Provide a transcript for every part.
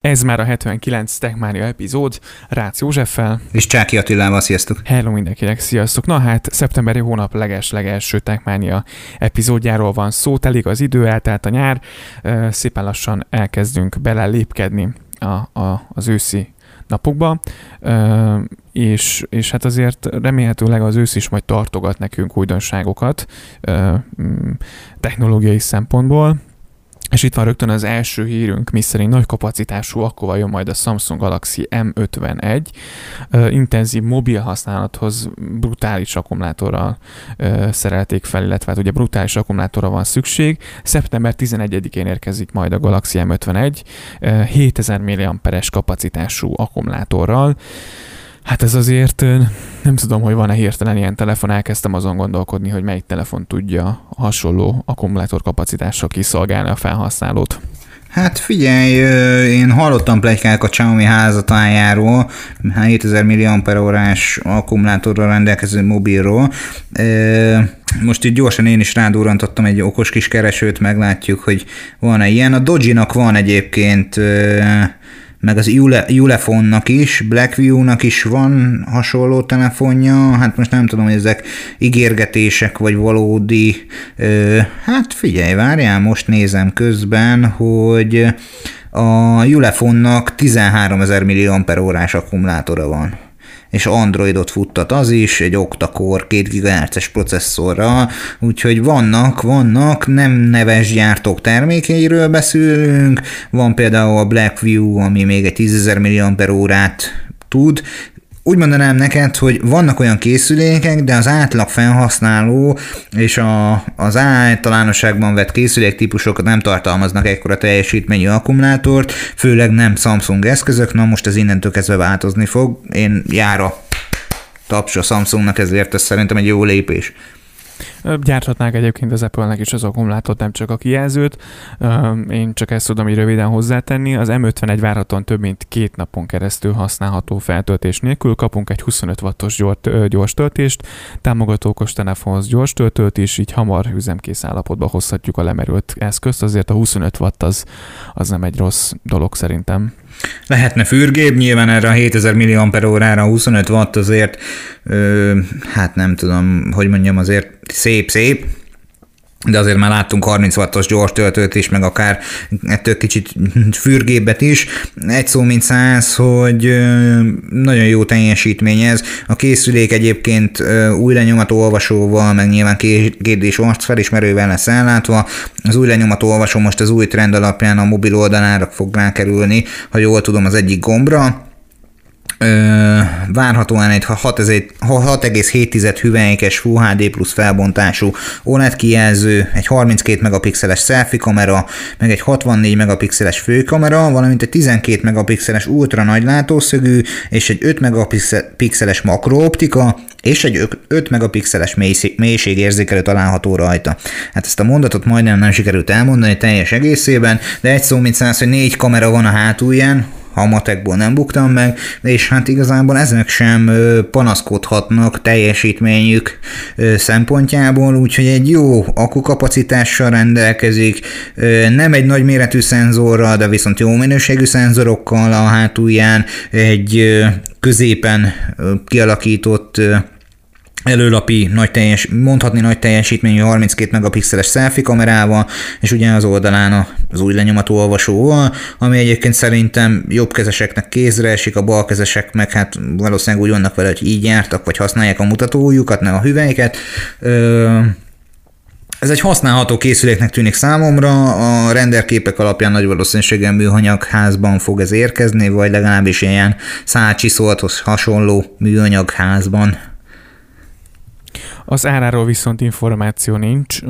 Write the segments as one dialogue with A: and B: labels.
A: Ez már a 79 Techmania epizód, Rácz Józseffel.
B: És Csáki Attilával, sziasztok!
A: Hello mindenkinek, sziasztok! Na hát, szeptemberi hónap leges-legelső Techmania epizódjáról van szó, telik az idő, eltelt a nyár, szépen lassan elkezdünk belelépkedni a, a, az őszi napokba, és, és hát azért remélhetőleg az ősz is majd tartogat nekünk újdonságokat technológiai szempontból, és itt van rögtön az első hírünk, miszerint nagy kapacitású akkor jön majd a Samsung Galaxy M51. Uh, intenzív mobil használathoz brutális akkumulátorral uh, szerelték fel, illetve hát ugye brutális akkumulátorra van szükség. Szeptember 11-én érkezik majd a Galaxy M51 uh, 7000 mAh-es kapacitású akkumulátorral. Hát ez azért nem tudom, hogy van-e hirtelen ilyen telefon, elkezdtem azon gondolkodni, hogy melyik telefon tudja hasonló akkumulátorkapacitással kiszolgálni a felhasználót.
B: Hát figyelj, én hallottam plegykák a Xiaomi házatájáról, 7000 mAh akkumulátorral rendelkező mobilról. Most itt gyorsan én is rádurrantottam egy okos kis keresőt, meglátjuk, hogy van-e ilyen. A Doji-nak van egyébként meg az Ulefone-nak is, Blackview-nak is van hasonló telefonja, hát most nem tudom, hogy ezek ígérgetések vagy valódi, ö, hát figyelj, várjál, most nézem közben, hogy a Ulefone-nak 13 ezer millió órás akkumulátora van és Androidot futtat az is, egy octa-core 2 GHz-es processzorral, úgyhogy vannak, vannak, nem neves gyártók termékeiről beszélünk, van például a Blackview, ami még egy 10.000 mAh-órát tud, úgy mondanám neked, hogy vannak olyan készülékek, de az átlag felhasználó és a, az általánosságban vett készülék típusokat nem tartalmaznak ekkora teljesítményű akkumulátort, főleg nem Samsung eszközök, na most ez innentől kezdve változni fog. Én jára taps a Samsungnak, ezért ez szerintem egy jó lépés.
A: Gyárthatnák egyébként az Apple-nek is az akkumulátort, nem csak a kijelzőt. Én csak ezt tudom így röviden hozzátenni. Az M51 várhatóan több mint két napon keresztül használható feltöltés nélkül. Kapunk egy 25 wattos gyors töltést, támogató okos telefonhoz gyors töltőt is, így hamar üzemkész állapotba hozhatjuk a lemerült eszközt. Azért a 25 watt az, az nem egy rossz dolog szerintem.
B: Lehetne fürgébb, nyilván erre a 7000 mAh-ra 25 watt azért, ö, hát nem tudom, hogy mondjam, azért szép-szép, de azért már láttunk 30 wattos gyors töltőt is, meg akár ettől kicsit fürgébet is. Egy szó mint száz, hogy nagyon jó teljesítmény ez. A készülék egyébként új lenyomató olvasóval, meg nyilván kérdés arc felismerővel lesz ellátva. Az új lenyomató olvasó most az új trend alapján a mobil oldalára fog rákerülni, ha jól tudom, az egyik gombra várhatóan egy 6,7 hüvelykes Full HD plusz felbontású OLED kijelző, egy 32 megapixeles selfie kamera, meg egy 64 megapixeles főkamera, valamint egy 12 megapixeles ultra nagy látószögű, és egy 5 megapixeles makrooptika, és egy 5 megapixeles mélységérzékelő található rajta. Hát ezt a mondatot majdnem nem sikerült elmondani teljes egészében, de egy szó mint száz, hogy négy kamera van a hátulján, a matekból nem buktam meg, és hát igazából ezek sem panaszkodhatnak teljesítményük szempontjából, úgyhogy egy jó akukapacitással rendelkezik, nem egy nagy méretű szenzorral, de viszont jó minőségű szenzorokkal a hátulján, egy középen kialakított előlapi nagy teljes, mondhatni nagy teljesítményű 32 megapixeles selfie kamerával, és ugye az oldalán az új lenyomató olvasóval, ami egyébként szerintem jobb kezeseknek kézre esik, a bal kezesek meg hát valószínűleg úgy vannak vele, hogy így jártak, vagy használják a mutatójukat, nem a hüvelyket. Ez egy használható készüléknek tűnik számomra, a renderképek alapján nagy valószínűséggel műanyag házban fog ez érkezni, vagy legalábbis ilyen szálcsiszolthoz hasonló műanyag házban.
A: Az áráról viszont információ nincs.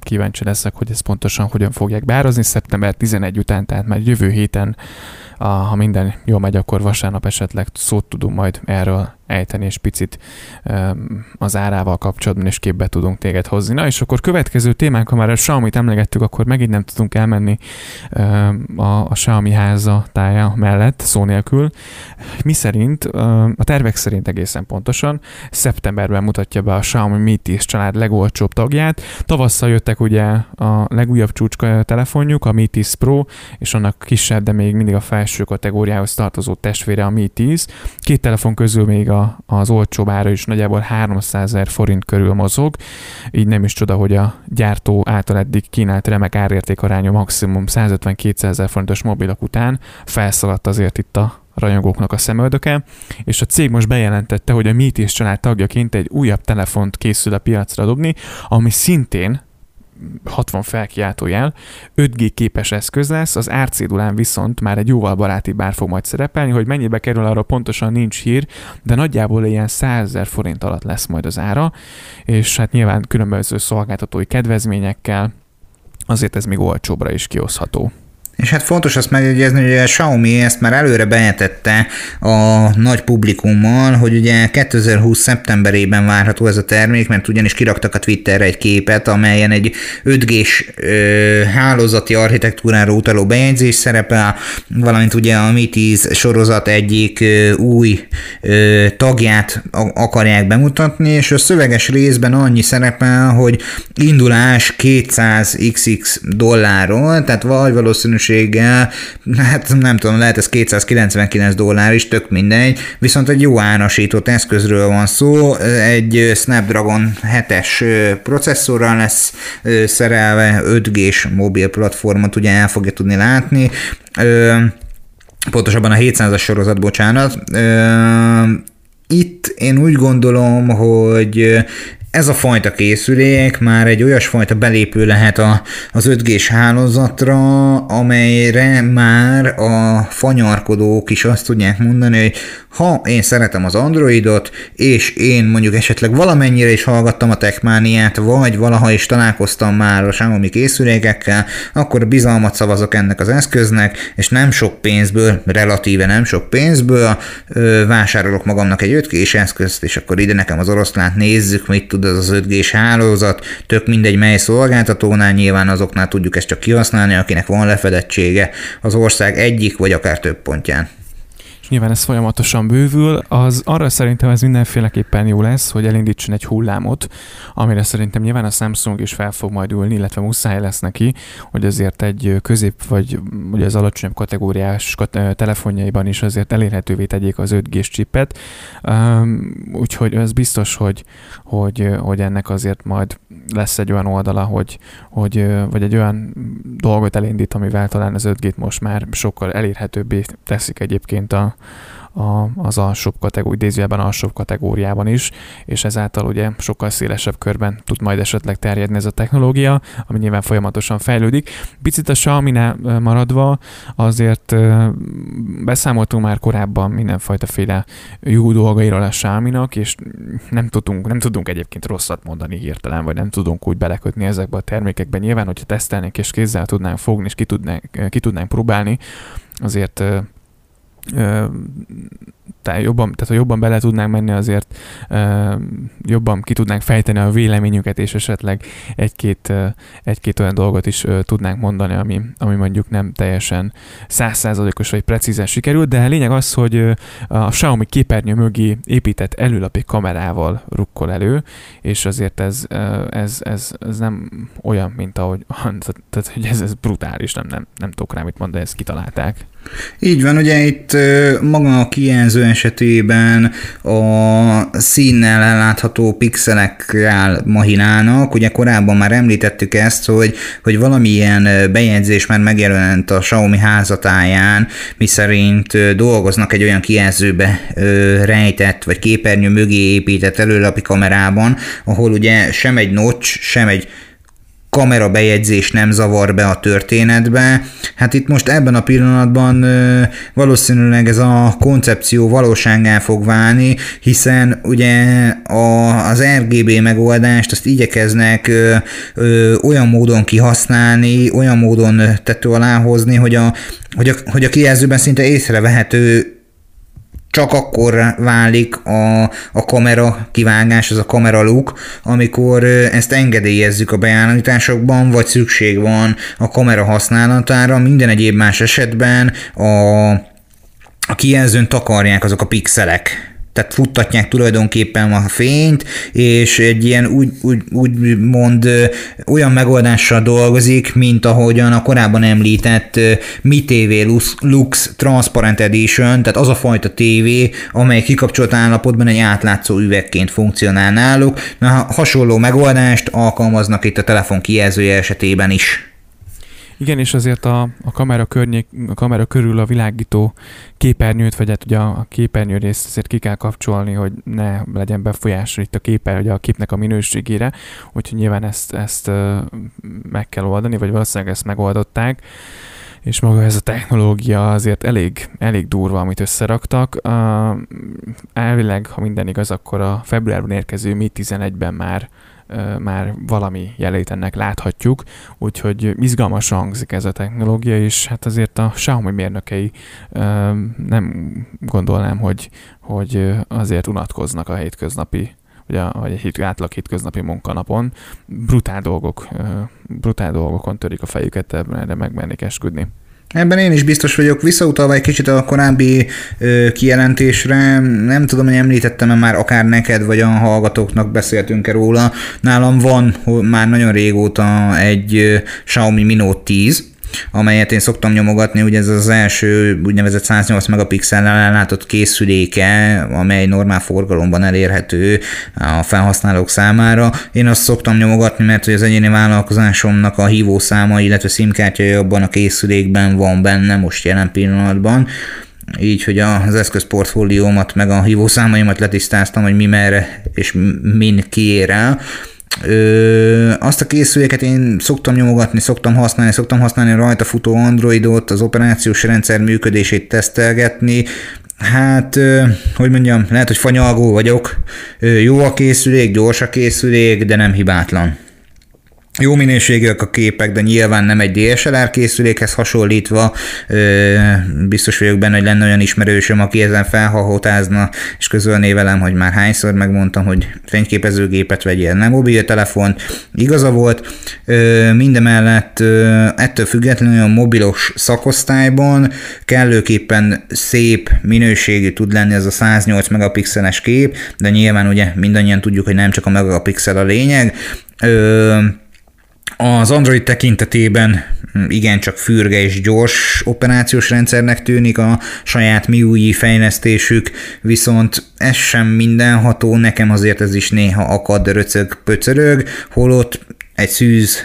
A: Kíváncsi leszek, hogy ez pontosan hogyan fogják beárazni szeptember 11 után, tehát már jövő héten, ha minden jól megy, akkor vasárnap esetleg szót tudunk majd erről ejteni, és picit az árával kapcsolatban is képbe tudunk téged hozni. Na és akkor következő témánk, ha már a Xiaomi-t emlegettük, akkor megint nem tudunk elmenni a, a Xiaomi háza tája mellett, szó nélkül. Mi szerint, a tervek szerint egészen pontosan, szeptemberben mutatja be a Xiaomi Mi 10 család legolcsóbb tagját. Tavasszal jöttek ugye a legújabb csúcs telefonjuk, a Mi 10 Pro, és annak kisebb, de még mindig a felső kategóriához tartozó testvére a Mi 10. Két telefon közül még a, az olcsóbb ára is nagyjából 300 ezer forint körül mozog, így nem is csoda, hogy a gyártó által eddig kínált remek árértékarányú maximum 150-200 ezer forintos mobilok után felszaladt azért itt a rajongóknak a szemöldöke, és a cég most bejelentette, hogy a Meetis család tagjaként egy újabb telefont készül a piacra dobni, ami szintén 60 felkiáltójel, 5G képes eszköz lesz, az árcédulán viszont már egy jóval baráti bár fog majd szerepelni, hogy mennyibe kerül, arra pontosan nincs hír, de nagyjából ilyen 100 ezer forint alatt lesz majd az ára, és hát nyilván különböző szolgáltatói kedvezményekkel, azért ez még olcsóbbra is kioszható.
B: És hát fontos azt megjegyezni, hogy a Xiaomi ezt már előre bejelentette a nagy publikummal, hogy ugye 2020. szeptemberében várható ez a termék, mert ugyanis kiraktak a Twitterre egy képet, amelyen egy 5G-s ö, hálózati architektúrára utaló bejegyzés szerepel, valamint ugye a Mi 10 sorozat egyik ö, új ö, tagját akarják bemutatni, és a szöveges részben annyi szerepel, hogy indulás 200xx dollárról, tehát vagy valószínűség minőséggel, hát nem tudom, lehet ez 299 dollár is, tök mindegy, viszont egy jó árasított eszközről van szó, egy Snapdragon 7-es processzorral lesz szerelve, 5G-s mobil platformot ugye el fogja tudni látni, pontosabban a 700-as sorozat, bocsánat, itt én úgy gondolom, hogy ez a fajta készülék már egy olyasfajta belépő lehet a, az 5G-s hálózatra, amelyre már a fanyarkodók is azt tudják mondani, hogy ha én szeretem az Androidot, és én mondjuk esetleg valamennyire is hallgattam a Techmaniát, vagy valaha is találkoztam már a Xiaomi készülékekkel, akkor bizalmat szavazok ennek az eszköznek, és nem sok pénzből, relatíve nem sok pénzből vásárolok magamnak egy 5 g eszközt, és akkor ide nekem az oroszlánt nézzük, mit tud az az 5 g hálózat, tök mindegy mely szolgáltatónál, nyilván azoknál tudjuk ezt csak kihasználni, akinek van lefedettsége az ország egyik vagy akár több pontján
A: nyilván ez folyamatosan bővül, az arra szerintem ez mindenféleképpen jó lesz, hogy elindítson egy hullámot, amire szerintem nyilván a Samsung is fel fog majd ülni, illetve muszáj lesz neki, hogy azért egy közép vagy ugye az alacsonyabb kategóriás telefonjaiban is azért elérhetővé tegyék az 5G-s chipet, úgyhogy ez biztos, hogy, hogy, hogy ennek azért majd lesz egy olyan oldala, hogy, hogy vagy egy olyan dolgot elindít, amivel talán az 5G-t most már sokkal elérhetőbbé teszik egyébként a, a, az alsóbb kategóri, idézőjelben alsóbb kategóriában is, és ezáltal ugye sokkal szélesebb körben tud majd esetleg terjedni ez a technológia, ami nyilván folyamatosan fejlődik. Picit a xiaomi maradva azért beszámoltunk már korábban mindenfajta jó dolgairól a xiaomi és nem tudunk, nem tudunk egyébként rosszat mondani hirtelen, vagy nem tudunk úgy belekötni ezekbe a termékekbe. Nyilván, hogyha tesztelnénk és kézzel tudnánk fogni, és ki tudnánk, ki tudnánk próbálni, azért tehát jobban, tehát ha jobban bele tudnánk menni, azért jobban ki tudnánk fejteni a véleményünket, és esetleg egy-két, egy-két olyan dolgot is tudnánk mondani, ami, ami mondjuk nem teljesen százszázalékos vagy precízen sikerült, de a lényeg az, hogy a Xiaomi képernyő mögé épített előlapi kamerával rukkol elő, és azért ez, ez, ez, ez nem olyan, mint ahogy, tehát, hogy ez, ez brutális, nem, nem, nem tudok rá mit mondani, ezt kitalálták.
B: Így van, ugye itt maga a kijelző esetében a színnel ellátható pixelekkel mahinálnak. Ugye korábban már említettük ezt, hogy, hogy valamilyen bejegyzés már megjelent a Xiaomi házatáján, miszerint dolgoznak egy olyan kijelzőbe rejtett, vagy képernyő mögé épített előlapi kamerában, ahol ugye sem egy notch, sem egy kamera bejegyzés nem zavar be a történetbe. Hát itt most ebben a pillanatban valószínűleg ez a koncepció valóságá fog válni, hiszen ugye a, az RGB megoldást azt igyekeznek ö, olyan módon kihasználni, olyan módon tető alá hozni, hogy a, hogy a, hogy a kijelzőben szinte észrevehető csak akkor válik a, a kamera kivágás, az a kamera look, amikor ezt engedélyezzük a beállításokban, vagy szükség van a kamera használatára, minden egyéb más esetben a, a kijelzőn takarják azok a pixelek tehát futtatják tulajdonképpen a fényt, és egy ilyen úgy, úgy, úgy mond olyan megoldással dolgozik, mint ahogyan a korábban említett Mi TV Lux, Transparent Edition, tehát az a fajta TV, amely kikapcsolt állapotban egy átlátszó üvegként funkcionál náluk. Na, hasonló megoldást alkalmaznak itt a telefon kijelzője esetében is.
A: Igen, és azért a, a kamera környék, a kamera körül a világító képernyőt, vagy hát ugye a, képernyő részt azért ki kell kapcsolni, hogy ne legyen befolyásra itt a képer, ugye a képnek a minőségére, úgyhogy nyilván ezt, ezt meg kell oldani, vagy valószínűleg ezt megoldották és maga ez a technológia azért elég, elég durva, amit összeraktak. Elvileg, ha minden igaz, akkor a februárban érkező Mi 11-ben már már valami jelét ennek láthatjuk, úgyhogy izgalmas hangzik ez a technológia, és hát azért a Xiaomi mérnökei nem gondolnám, hogy, hogy azért unatkoznak a hétköznapi vagy, a, vagy egy hét, átlag hétköznapi munkanapon. Brutál dolgok, brutál dolgokon törik a fejüket, erre megmernék esküdni.
B: Ebben én is biztos vagyok. Visszautalva egy kicsit a korábbi ö, kijelentésre, nem tudom, hogy említettem-e már akár neked, vagy a hallgatóknak beszéltünk-e róla. Nálam van már nagyon régóta egy ö, Xiaomi Mi Note 10, amelyet én szoktam nyomogatni, ugye ez az első úgynevezett 108 megapixellel ellátott készüléke, amely normál forgalomban elérhető a felhasználók számára. Én azt szoktam nyomogatni, mert hogy az egyéni vállalkozásomnak a hívószáma, illetve szimkártya abban a készülékben van benne most jelen pillanatban így, hogy az eszközportfóliómat meg a hívószámaimat letisztáztam, hogy mi merre és min kiér el Ö, azt a készüléket én szoktam nyomogatni, szoktam használni, szoktam használni rajta futó Androidot, az operációs rendszer működését tesztelgetni, Hát, hogy mondjam, lehet, hogy fanyalgó vagyok. Jó a készülék, gyors a készülék, de nem hibátlan. Jó minőségűek a képek, de nyilván nem egy DSLR készülékhez hasonlítva. Biztos vagyok benne, hogy lenne olyan ismerősöm, aki ezen felhahotázna, és közölné velem, hogy már hányszor megmondtam, hogy fényképezőgépet vegyél, nem mobiltelefon. Igaza volt. Mindemellett ettől függetlenül a mobilos szakosztályban kellőképpen szép minőségű tud lenni ez a 108 megapixeles kép, de nyilván ugye mindannyian tudjuk, hogy nem csak a megapixel a lényeg. Az Android tekintetében igencsak fürge és gyors operációs rendszernek tűnik a saját MIUI fejlesztésük, viszont ez sem mindenható, nekem azért ez is néha akad, röcög, pöcörög, holott egy szűz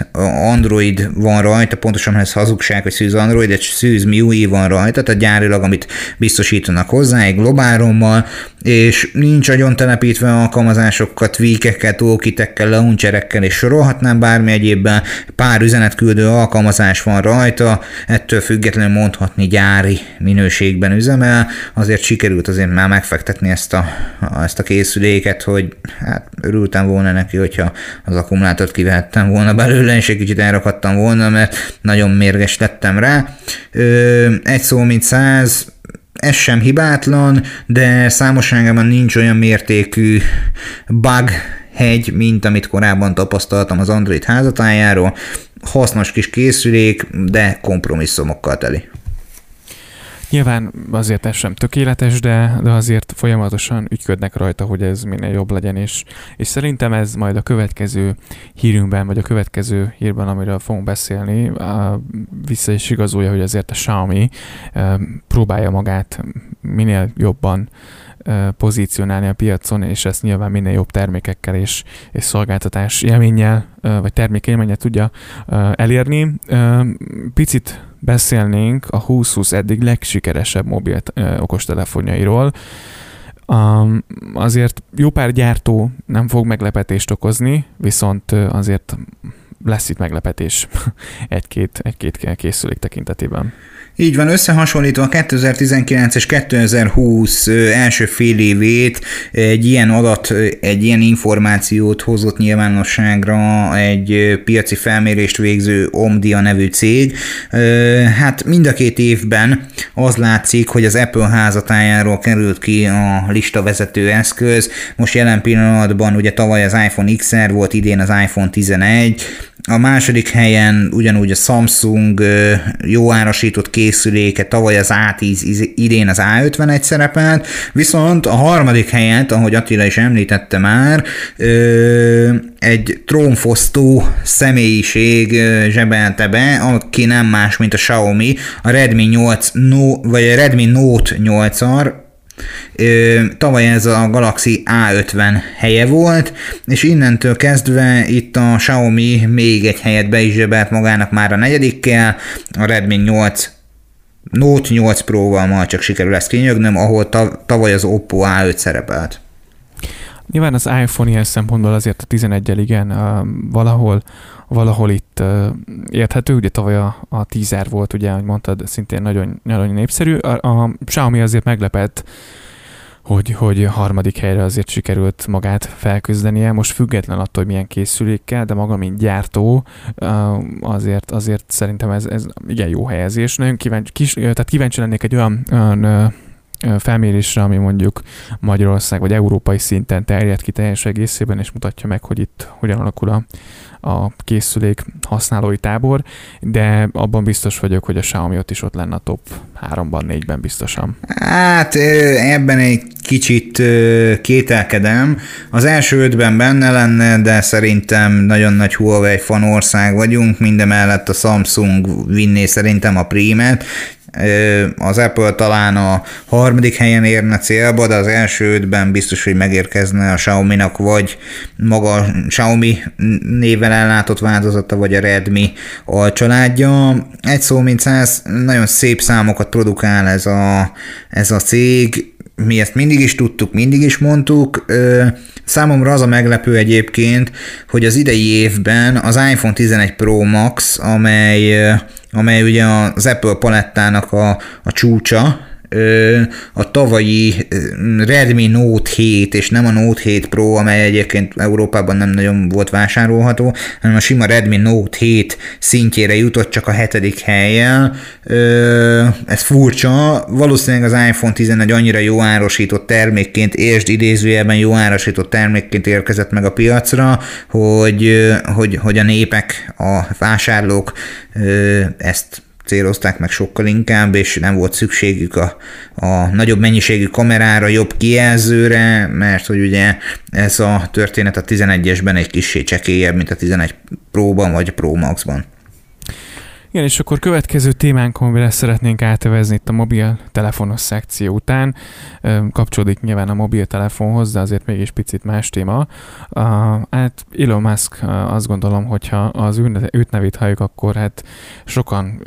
B: Android van rajta, pontosan ez hazugság, hogy szűz Android, egy szűz MIUI van rajta, tehát gyárilag, amit biztosítanak hozzá, egy globálrommal, és nincs agyon telepítve alkalmazásokat, tweakekkel, toolkitekkel, launcherekkel, és sorolhatnám bármi egyébben, pár üzenetküldő alkalmazás van rajta, ettől függetlenül mondhatni gyári minőségben üzemel, azért sikerült azért már megfektetni ezt a, ezt a készüléket, hogy hát örültem volna neki, hogyha az akkumulátort kivehettem lettem volna belőle, és egy kicsit elrakadtam volna, mert nagyon mérges lettem rá. Ö, egy szó, mint száz, ez sem hibátlan, de számosságában nincs olyan mértékű bug hegy, mint amit korábban tapasztaltam az Android házatájáról. Hasznos kis készülék, de kompromisszumokkal teli.
A: Nyilván azért ez sem tökéletes, de, de azért folyamatosan ügyködnek rajta, hogy ez minél jobb legyen, és, és szerintem ez majd a következő hírünkben, vagy a következő hírben, amiről fogunk beszélni, vissza is igazolja, hogy azért a Xiaomi próbálja magát minél jobban pozícionálni a piacon, és ezt nyilván minél jobb termékekkel és, és szolgáltatás élménnyel, vagy termék élménnyel tudja elérni. Picit beszélnénk a 2020 eddig legsikeresebb mobil okostelefonjairól. Um, azért jó pár gyártó nem fog meglepetést okozni, viszont azért lesz itt meglepetés egy-két, egy-két készülék tekintetében.
B: Így van, összehasonlítva a 2019 és 2020 első fél évét egy ilyen adat, egy ilyen információt hozott nyilvánosságra egy piaci felmérést végző Omdia nevű cég. Hát mind a két évben az látszik, hogy az Apple házatájáról került ki a lista vezető eszköz. Most jelen pillanatban ugye tavaly az iPhone XR volt, idén az iPhone 11, a második helyen ugyanúgy a Samsung jó árasított készüléke, tavaly az A10, idén az A51 szerepelt, viszont a harmadik helyet, ahogy Attila is említette már, egy trónfosztó személyiség zsebelte be, aki nem más, mint a Xiaomi, a Redmi 8 no, vagy a Redmi Note 8-ar, Tavaly ez a Galaxy A50 helye volt, és innentől kezdve itt a Xiaomi még egy helyet be is zsebelt magának már a negyedikkel, a Redmi 8 Note 8 Pro-val majd csak sikerül ezt kinyögnöm, ahol tavaly az Oppo A5 szerepelt.
A: Nyilván az iPhone ilyen szempontból azért a 11-el igen, valahol, valahol itt érthető, ugye tavaly a, a 10 volt, ugye, ahogy mondtad, szintén nagyon, nagyon népszerű. A, a Xiaomi azért meglepett, hogy, hogy harmadik helyre azért sikerült magát felküzdenie. Most független attól, hogy milyen készülékkel, de maga, mint gyártó, azért, azért szerintem ez, ez igen jó helyezés. Nagyon kíváncsi, kis, tehát kíváncsi lennék egy olyan, olyan felmérésre, ami mondjuk Magyarország vagy európai szinten terjed ki teljes egészében, és mutatja meg, hogy itt hogyan alakul a, a készülék használói tábor, de abban biztos vagyok, hogy a Xiaomi ott is ott lenne a top 3-ban, 4-ben biztosan.
B: Hát ebben egy kicsit kételkedem. Az első ötben benne lenne, de szerintem nagyon nagy Huawei fanország vagyunk, mindemellett a Samsung vinné szerintem a prímet, az Apple talán a harmadik helyen érne célba, de az első ötben biztos, hogy megérkezne a Xiaomi-nak, vagy maga a Xiaomi néven ellátott változata, vagy a Redmi alcsaládja. Egy szó mint száz, nagyon szép számokat produkál ez a, ez a cég, mi ezt mindig is tudtuk, mindig is mondtuk. Számomra az a meglepő egyébként, hogy az idei évben az iPhone 11 Pro Max, amely, amely ugye az Apple palettának a, a csúcsa, a tavalyi Redmi Note 7, és nem a Note 7 Pro, amely egyébként Európában nem nagyon volt vásárolható, hanem a sima Redmi Note 7 szintjére jutott csak a hetedik helyen. Ez furcsa, valószínűleg az iPhone 11 annyira jó árosított termékként, és idézőjelben jó árosított termékként érkezett meg a piacra, hogy, hogy, hogy a népek, a vásárlók ezt célozták meg sokkal inkább, és nem volt szükségük a, a nagyobb mennyiségű kamerára, jobb kijelzőre, mert hogy ugye ez a történet a 11-esben egy kicsi csekélyebb, mint a 11 Pro-ban vagy Pro Max-ban.
A: Igen, és akkor következő témánk, amire szeretnénk átevezni itt a mobiltelefonos szekció után, kapcsolódik nyilván a mobiltelefonhoz, de azért mégis picit más téma. Hát Elon Musk azt gondolom, hogyha az őt nevét halljuk, akkor hát sokan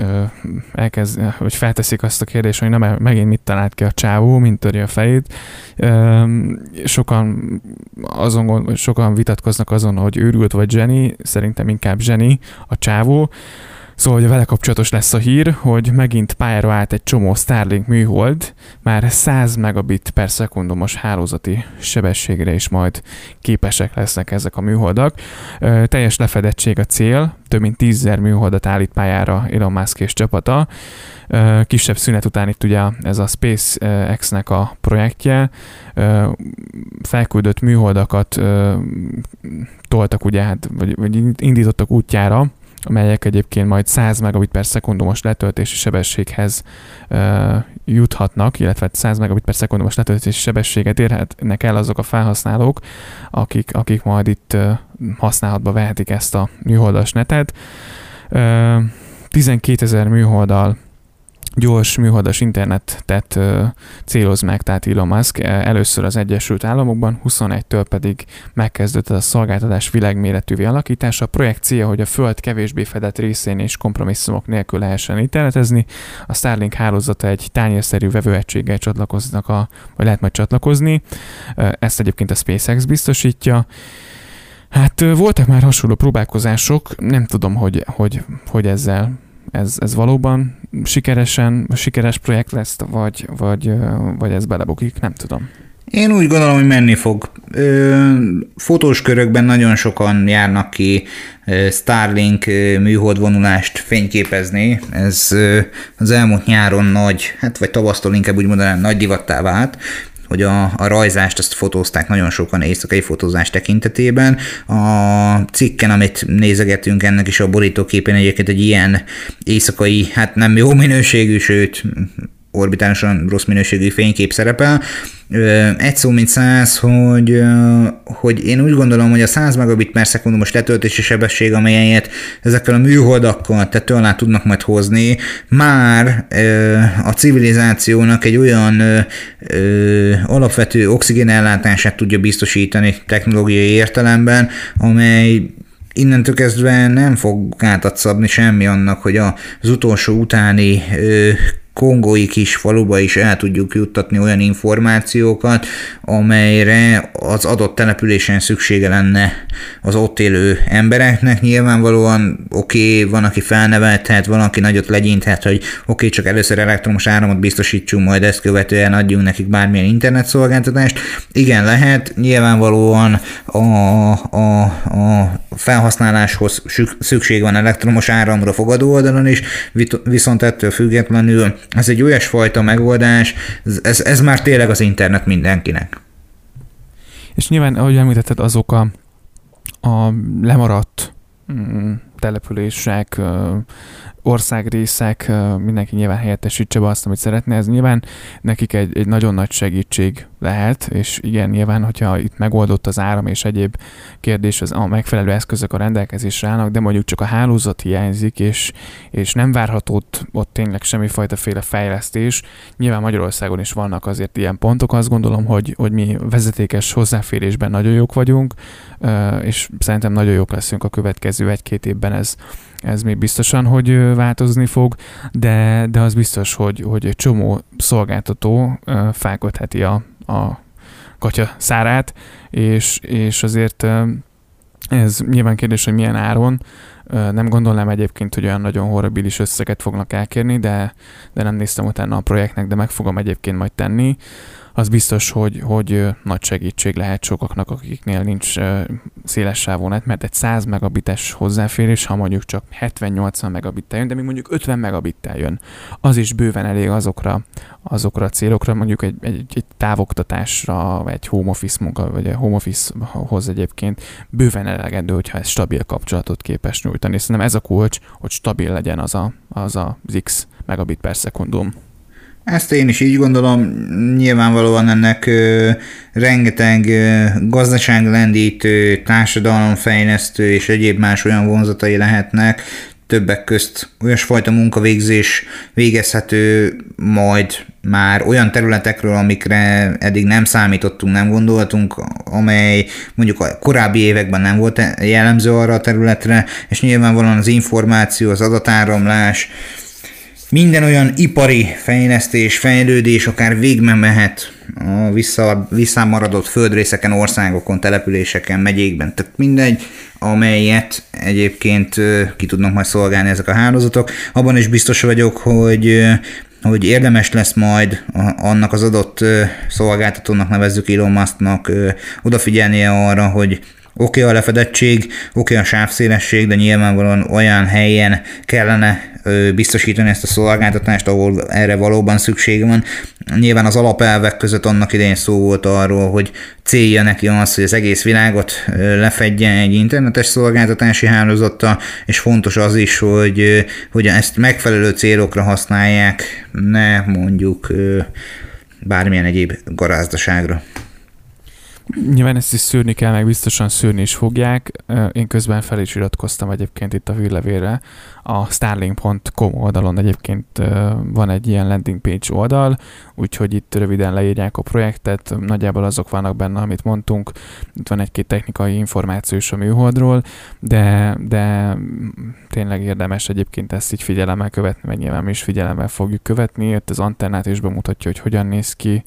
A: elkezd, hogy felteszik azt a kérdést, hogy nem megint mit talált ki a csávó, mint törje a fejét. Sokan azon, sokan vitatkoznak azon, hogy őrült vagy zseni, szerintem inkább zseni a csávó. Szóval, hogy vele kapcsolatos lesz a hír, hogy megint pályára állt egy csomó Starlink műhold, már 100 megabit per szekundumos hálózati sebességre is majd képesek lesznek ezek a műholdak. Teljes lefedettség a cél, több mint 10 műholdat állít pályára Elon Musk és csapata. Kisebb szünet után itt ugye ez a SpaceX-nek a projektje, felküldött műholdakat toltak ugye, hát, vagy, vagy indítottak útjára, amelyek egyébként majd 100 megabit per szekundumos letöltési sebességhez uh, juthatnak, illetve 100 megabit per szekundumos letöltési sebességet érhetnek el azok a felhasználók, akik, akik majd itt uh, használatba vehetik ezt a műholdas netet. Uh, 12 ezer műholdal gyors műholdas internetet céloz meg, tehát Elon Musk először az Egyesült Államokban, 21-től pedig megkezdődött a szolgáltatás világméretűvé alakítása. A projekt célja, hogy a Föld kevésbé fedett részén és kompromisszumok nélkül lehessen internetezni. A Starlink hálózata egy tányérszerű vevőegységgel csatlakoznak, a, vagy lehet majd csatlakozni. Ezt egyébként a SpaceX biztosítja. Hát voltak már hasonló próbálkozások, nem tudom, hogy, hogy, hogy ezzel ez, ez valóban sikeresen, sikeres projekt lesz, vagy, vagy, vagy ez belebukik, nem tudom.
B: Én úgy gondolom, hogy menni fog. Fotós körökben nagyon sokan járnak ki Starlink műholdvonulást fényképezni. Ez az elmúlt nyáron nagy, hát vagy tavasztól inkább úgy mondanám, nagy divattá vált hogy a, a rajzást azt fotózták nagyon sokan éjszakai fotózás tekintetében. A cikken, amit nézegetünk, ennek is a borítóképén egyébként egy ilyen éjszakai, hát nem jó minőségű, sőt orbitálisan rossz minőségű fénykép szerepel. Egy szó, mint száz, hogy, hogy én úgy gondolom, hogy a 100 megabit per szekundumos letöltési sebesség, amelyet ezekkel a műholdakkal tető alá tudnak majd hozni, már a civilizációnak egy olyan alapvető oxigénellátását tudja biztosítani technológiai értelemben, amely innentől kezdve nem fog gátat szabni semmi annak, hogy az utolsó utáni kongói kis faluba is el tudjuk juttatni olyan információkat, amelyre az adott településen szüksége lenne az ott élő embereknek. Nyilvánvalóan oké, okay, van, aki felnevelthet, van, aki nagyot legyinthet, hogy oké, okay, csak először elektromos áramot biztosítsunk, majd ezt követően adjunk nekik bármilyen internetszolgáltatást. Igen, lehet, nyilvánvalóan a, a, a felhasználáshoz szükség van elektromos áramra fogadó oldalon is, viszont ettől függetlenül ez egy olyasfajta megoldás, ez, ez, már tényleg az internet mindenkinek.
A: És nyilván, ahogy említetted, azok a, a lemaradt mm, települések, országrészek, mindenki nyilván helyettesítse be azt, amit szeretne. Ez nyilván nekik egy, egy nagyon nagy segítség lehet, és igen, nyilván, hogyha itt megoldott az áram és egyéb kérdés, az a megfelelő eszközök a rendelkezésre állnak, de mondjuk csak a hálózat hiányzik, és, és nem várható ott, ott tényleg semmifajta féle fejlesztés. Nyilván Magyarországon is vannak azért ilyen pontok, azt gondolom, hogy, hogy mi vezetékes hozzáférésben nagyon jók vagyunk, és szerintem nagyon jók leszünk a következő egy-két évben, ez, ez még biztosan, hogy változni fog, de, de az biztos, hogy, hogy egy csomó szolgáltató felkötheti a, a katya szárát, és, és azért ez nyilván kérdés, hogy milyen áron. Nem gondolnám egyébként, hogy olyan nagyon horribilis összeget fognak elkérni, de, de nem néztem utána a projektnek, de meg fogom egyébként majd tenni az biztos, hogy, hogy nagy segítség lehet sokaknak, akiknél nincs széles sávú net, mert egy 100 megabites hozzáférés, ha mondjuk csak 70-80 megabittel jön, de még mondjuk 50 megabittel jön, az is bőven elég azokra, azokra a célokra, mondjuk egy, egy, egy távoktatásra, egy home office munka, vagy egy home office-hoz egyébként bőven elegendő, hogyha ez stabil kapcsolatot képes nyújtani. Szerintem ez a kulcs, hogy stabil legyen az a, az, a X megabit per szekundum.
B: Ezt én is így gondolom, nyilvánvalóan ennek ö, rengeteg ö, gazdaságlendítő, társadalomfejlesztő és egyéb más olyan vonzatai lehetnek, többek közt olyasfajta munkavégzés végezhető majd már olyan területekről, amikre eddig nem számítottunk, nem gondoltunk, amely mondjuk a korábbi években nem volt jellemző arra a területre, és nyilvánvalóan az információ, az adatáramlás, minden olyan ipari fejlesztés, fejlődés akár végbe mehet a vissza, visszamaradott földrészeken, országokon, településeken, megyékben, tehát mindegy, amelyet egyébként ki tudnak majd szolgálni ezek a hálózatok. Abban is biztos vagyok, hogy hogy érdemes lesz majd annak az adott szolgáltatónak, nevezzük Elon Musknak odafigyelnie arra, hogy Oké a lefedettség, oké a sávszélesség, de nyilvánvalóan olyan helyen kellene biztosítani ezt a szolgáltatást, ahol erre valóban szükség van. Nyilván az alapelvek között annak idején szó volt arról, hogy célja neki az, hogy az egész világot lefedje egy internetes szolgáltatási hálózattal, és fontos az is, hogy, hogy ezt megfelelő célokra használják, ne mondjuk bármilyen egyéb garázdaságra.
A: Nyilván ezt is szűrni kell, meg biztosan szűrni is fogják. Én közben fel is iratkoztam egyébként itt a hírlevélre. A starlink.com oldalon egyébként van egy ilyen landing page oldal, úgyhogy itt röviden leírják a projektet. Nagyjából azok vannak benne, amit mondtunk. Itt van egy-két technikai információ is a műholdról, de, de tényleg érdemes egyébként ezt így figyelemmel követni, meg nyilván mi is figyelemmel fogjuk követni. Itt az antennát is bemutatja, hogy hogyan néz ki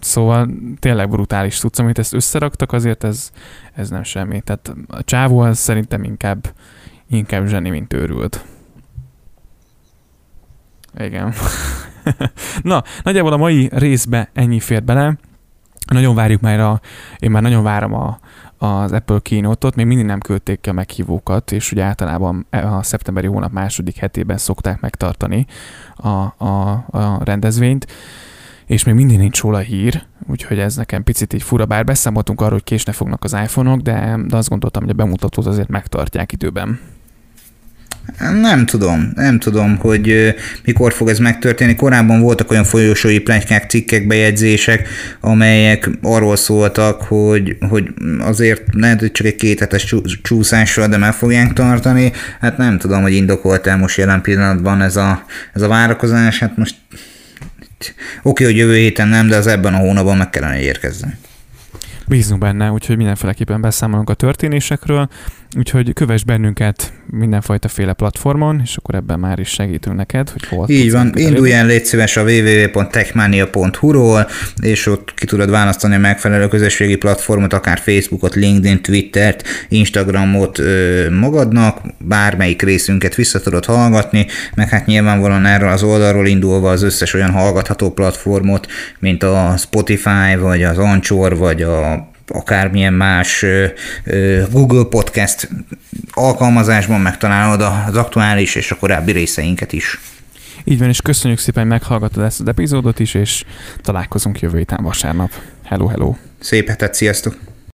A: Szóval tényleg brutális tudsz, amit ezt összeraktak, azért ez, ez nem semmi. Tehát a csávó az szerintem inkább, inkább zseni, mint őrült. Igen. Na, nagyjából a mai részbe ennyi fér bele. Nagyon várjuk már a, én már nagyon várom a, az Apple keynote még mindig nem küldték a meghívókat, és ugye általában a szeptemberi hónap második hetében szokták megtartani a, a, a rendezvényt, és még mindig nincs róla hír, úgyhogy ez nekem picit így fura, bár beszámoltunk arról, hogy késne fognak az iPhone-ok, de, de azt gondoltam, hogy a bemutatót azért megtartják időben.
B: Nem tudom, nem tudom, hogy mikor fog ez megtörténni. Korábban voltak olyan folyosói plegykák, cikkek, bejegyzések, amelyek arról szóltak, hogy, hogy azért lehet, hogy csak egy kéthetes csúszással, de meg fogják tartani. Hát nem tudom, hogy indokolt el most jelen pillanatban ez a, ez a várakozás. Hát most oké, hogy jövő héten nem, de az ebben a hónapban meg kellene érkezni.
A: Bízunk benne, úgyhogy mindenféleképpen beszámolunk a történésekről. Úgyhogy kövess bennünket mindenfajta féle platformon, és akkor ebben már is segítünk neked, hogy hol
B: Így van, indulj el légy szíves a www.techmania.hu-ról, és ott ki tudod választani a megfelelő közösségi platformot, akár Facebookot, LinkedIn, Twittert, Instagramot ö, magadnak, bármelyik részünket vissza tudod hallgatni, meg hát nyilvánvalóan erről az oldalról indulva az összes olyan hallgatható platformot, mint a Spotify, vagy az Anchor, vagy a akármilyen más Google Podcast alkalmazásban megtalálod az aktuális és a korábbi részeinket is.
A: Így van, és köszönjük szépen, hogy meghallgattad ezt az epizódot is, és találkozunk jövő héten vasárnap. Hello, hello!
B: Szép hetet, sziasztok!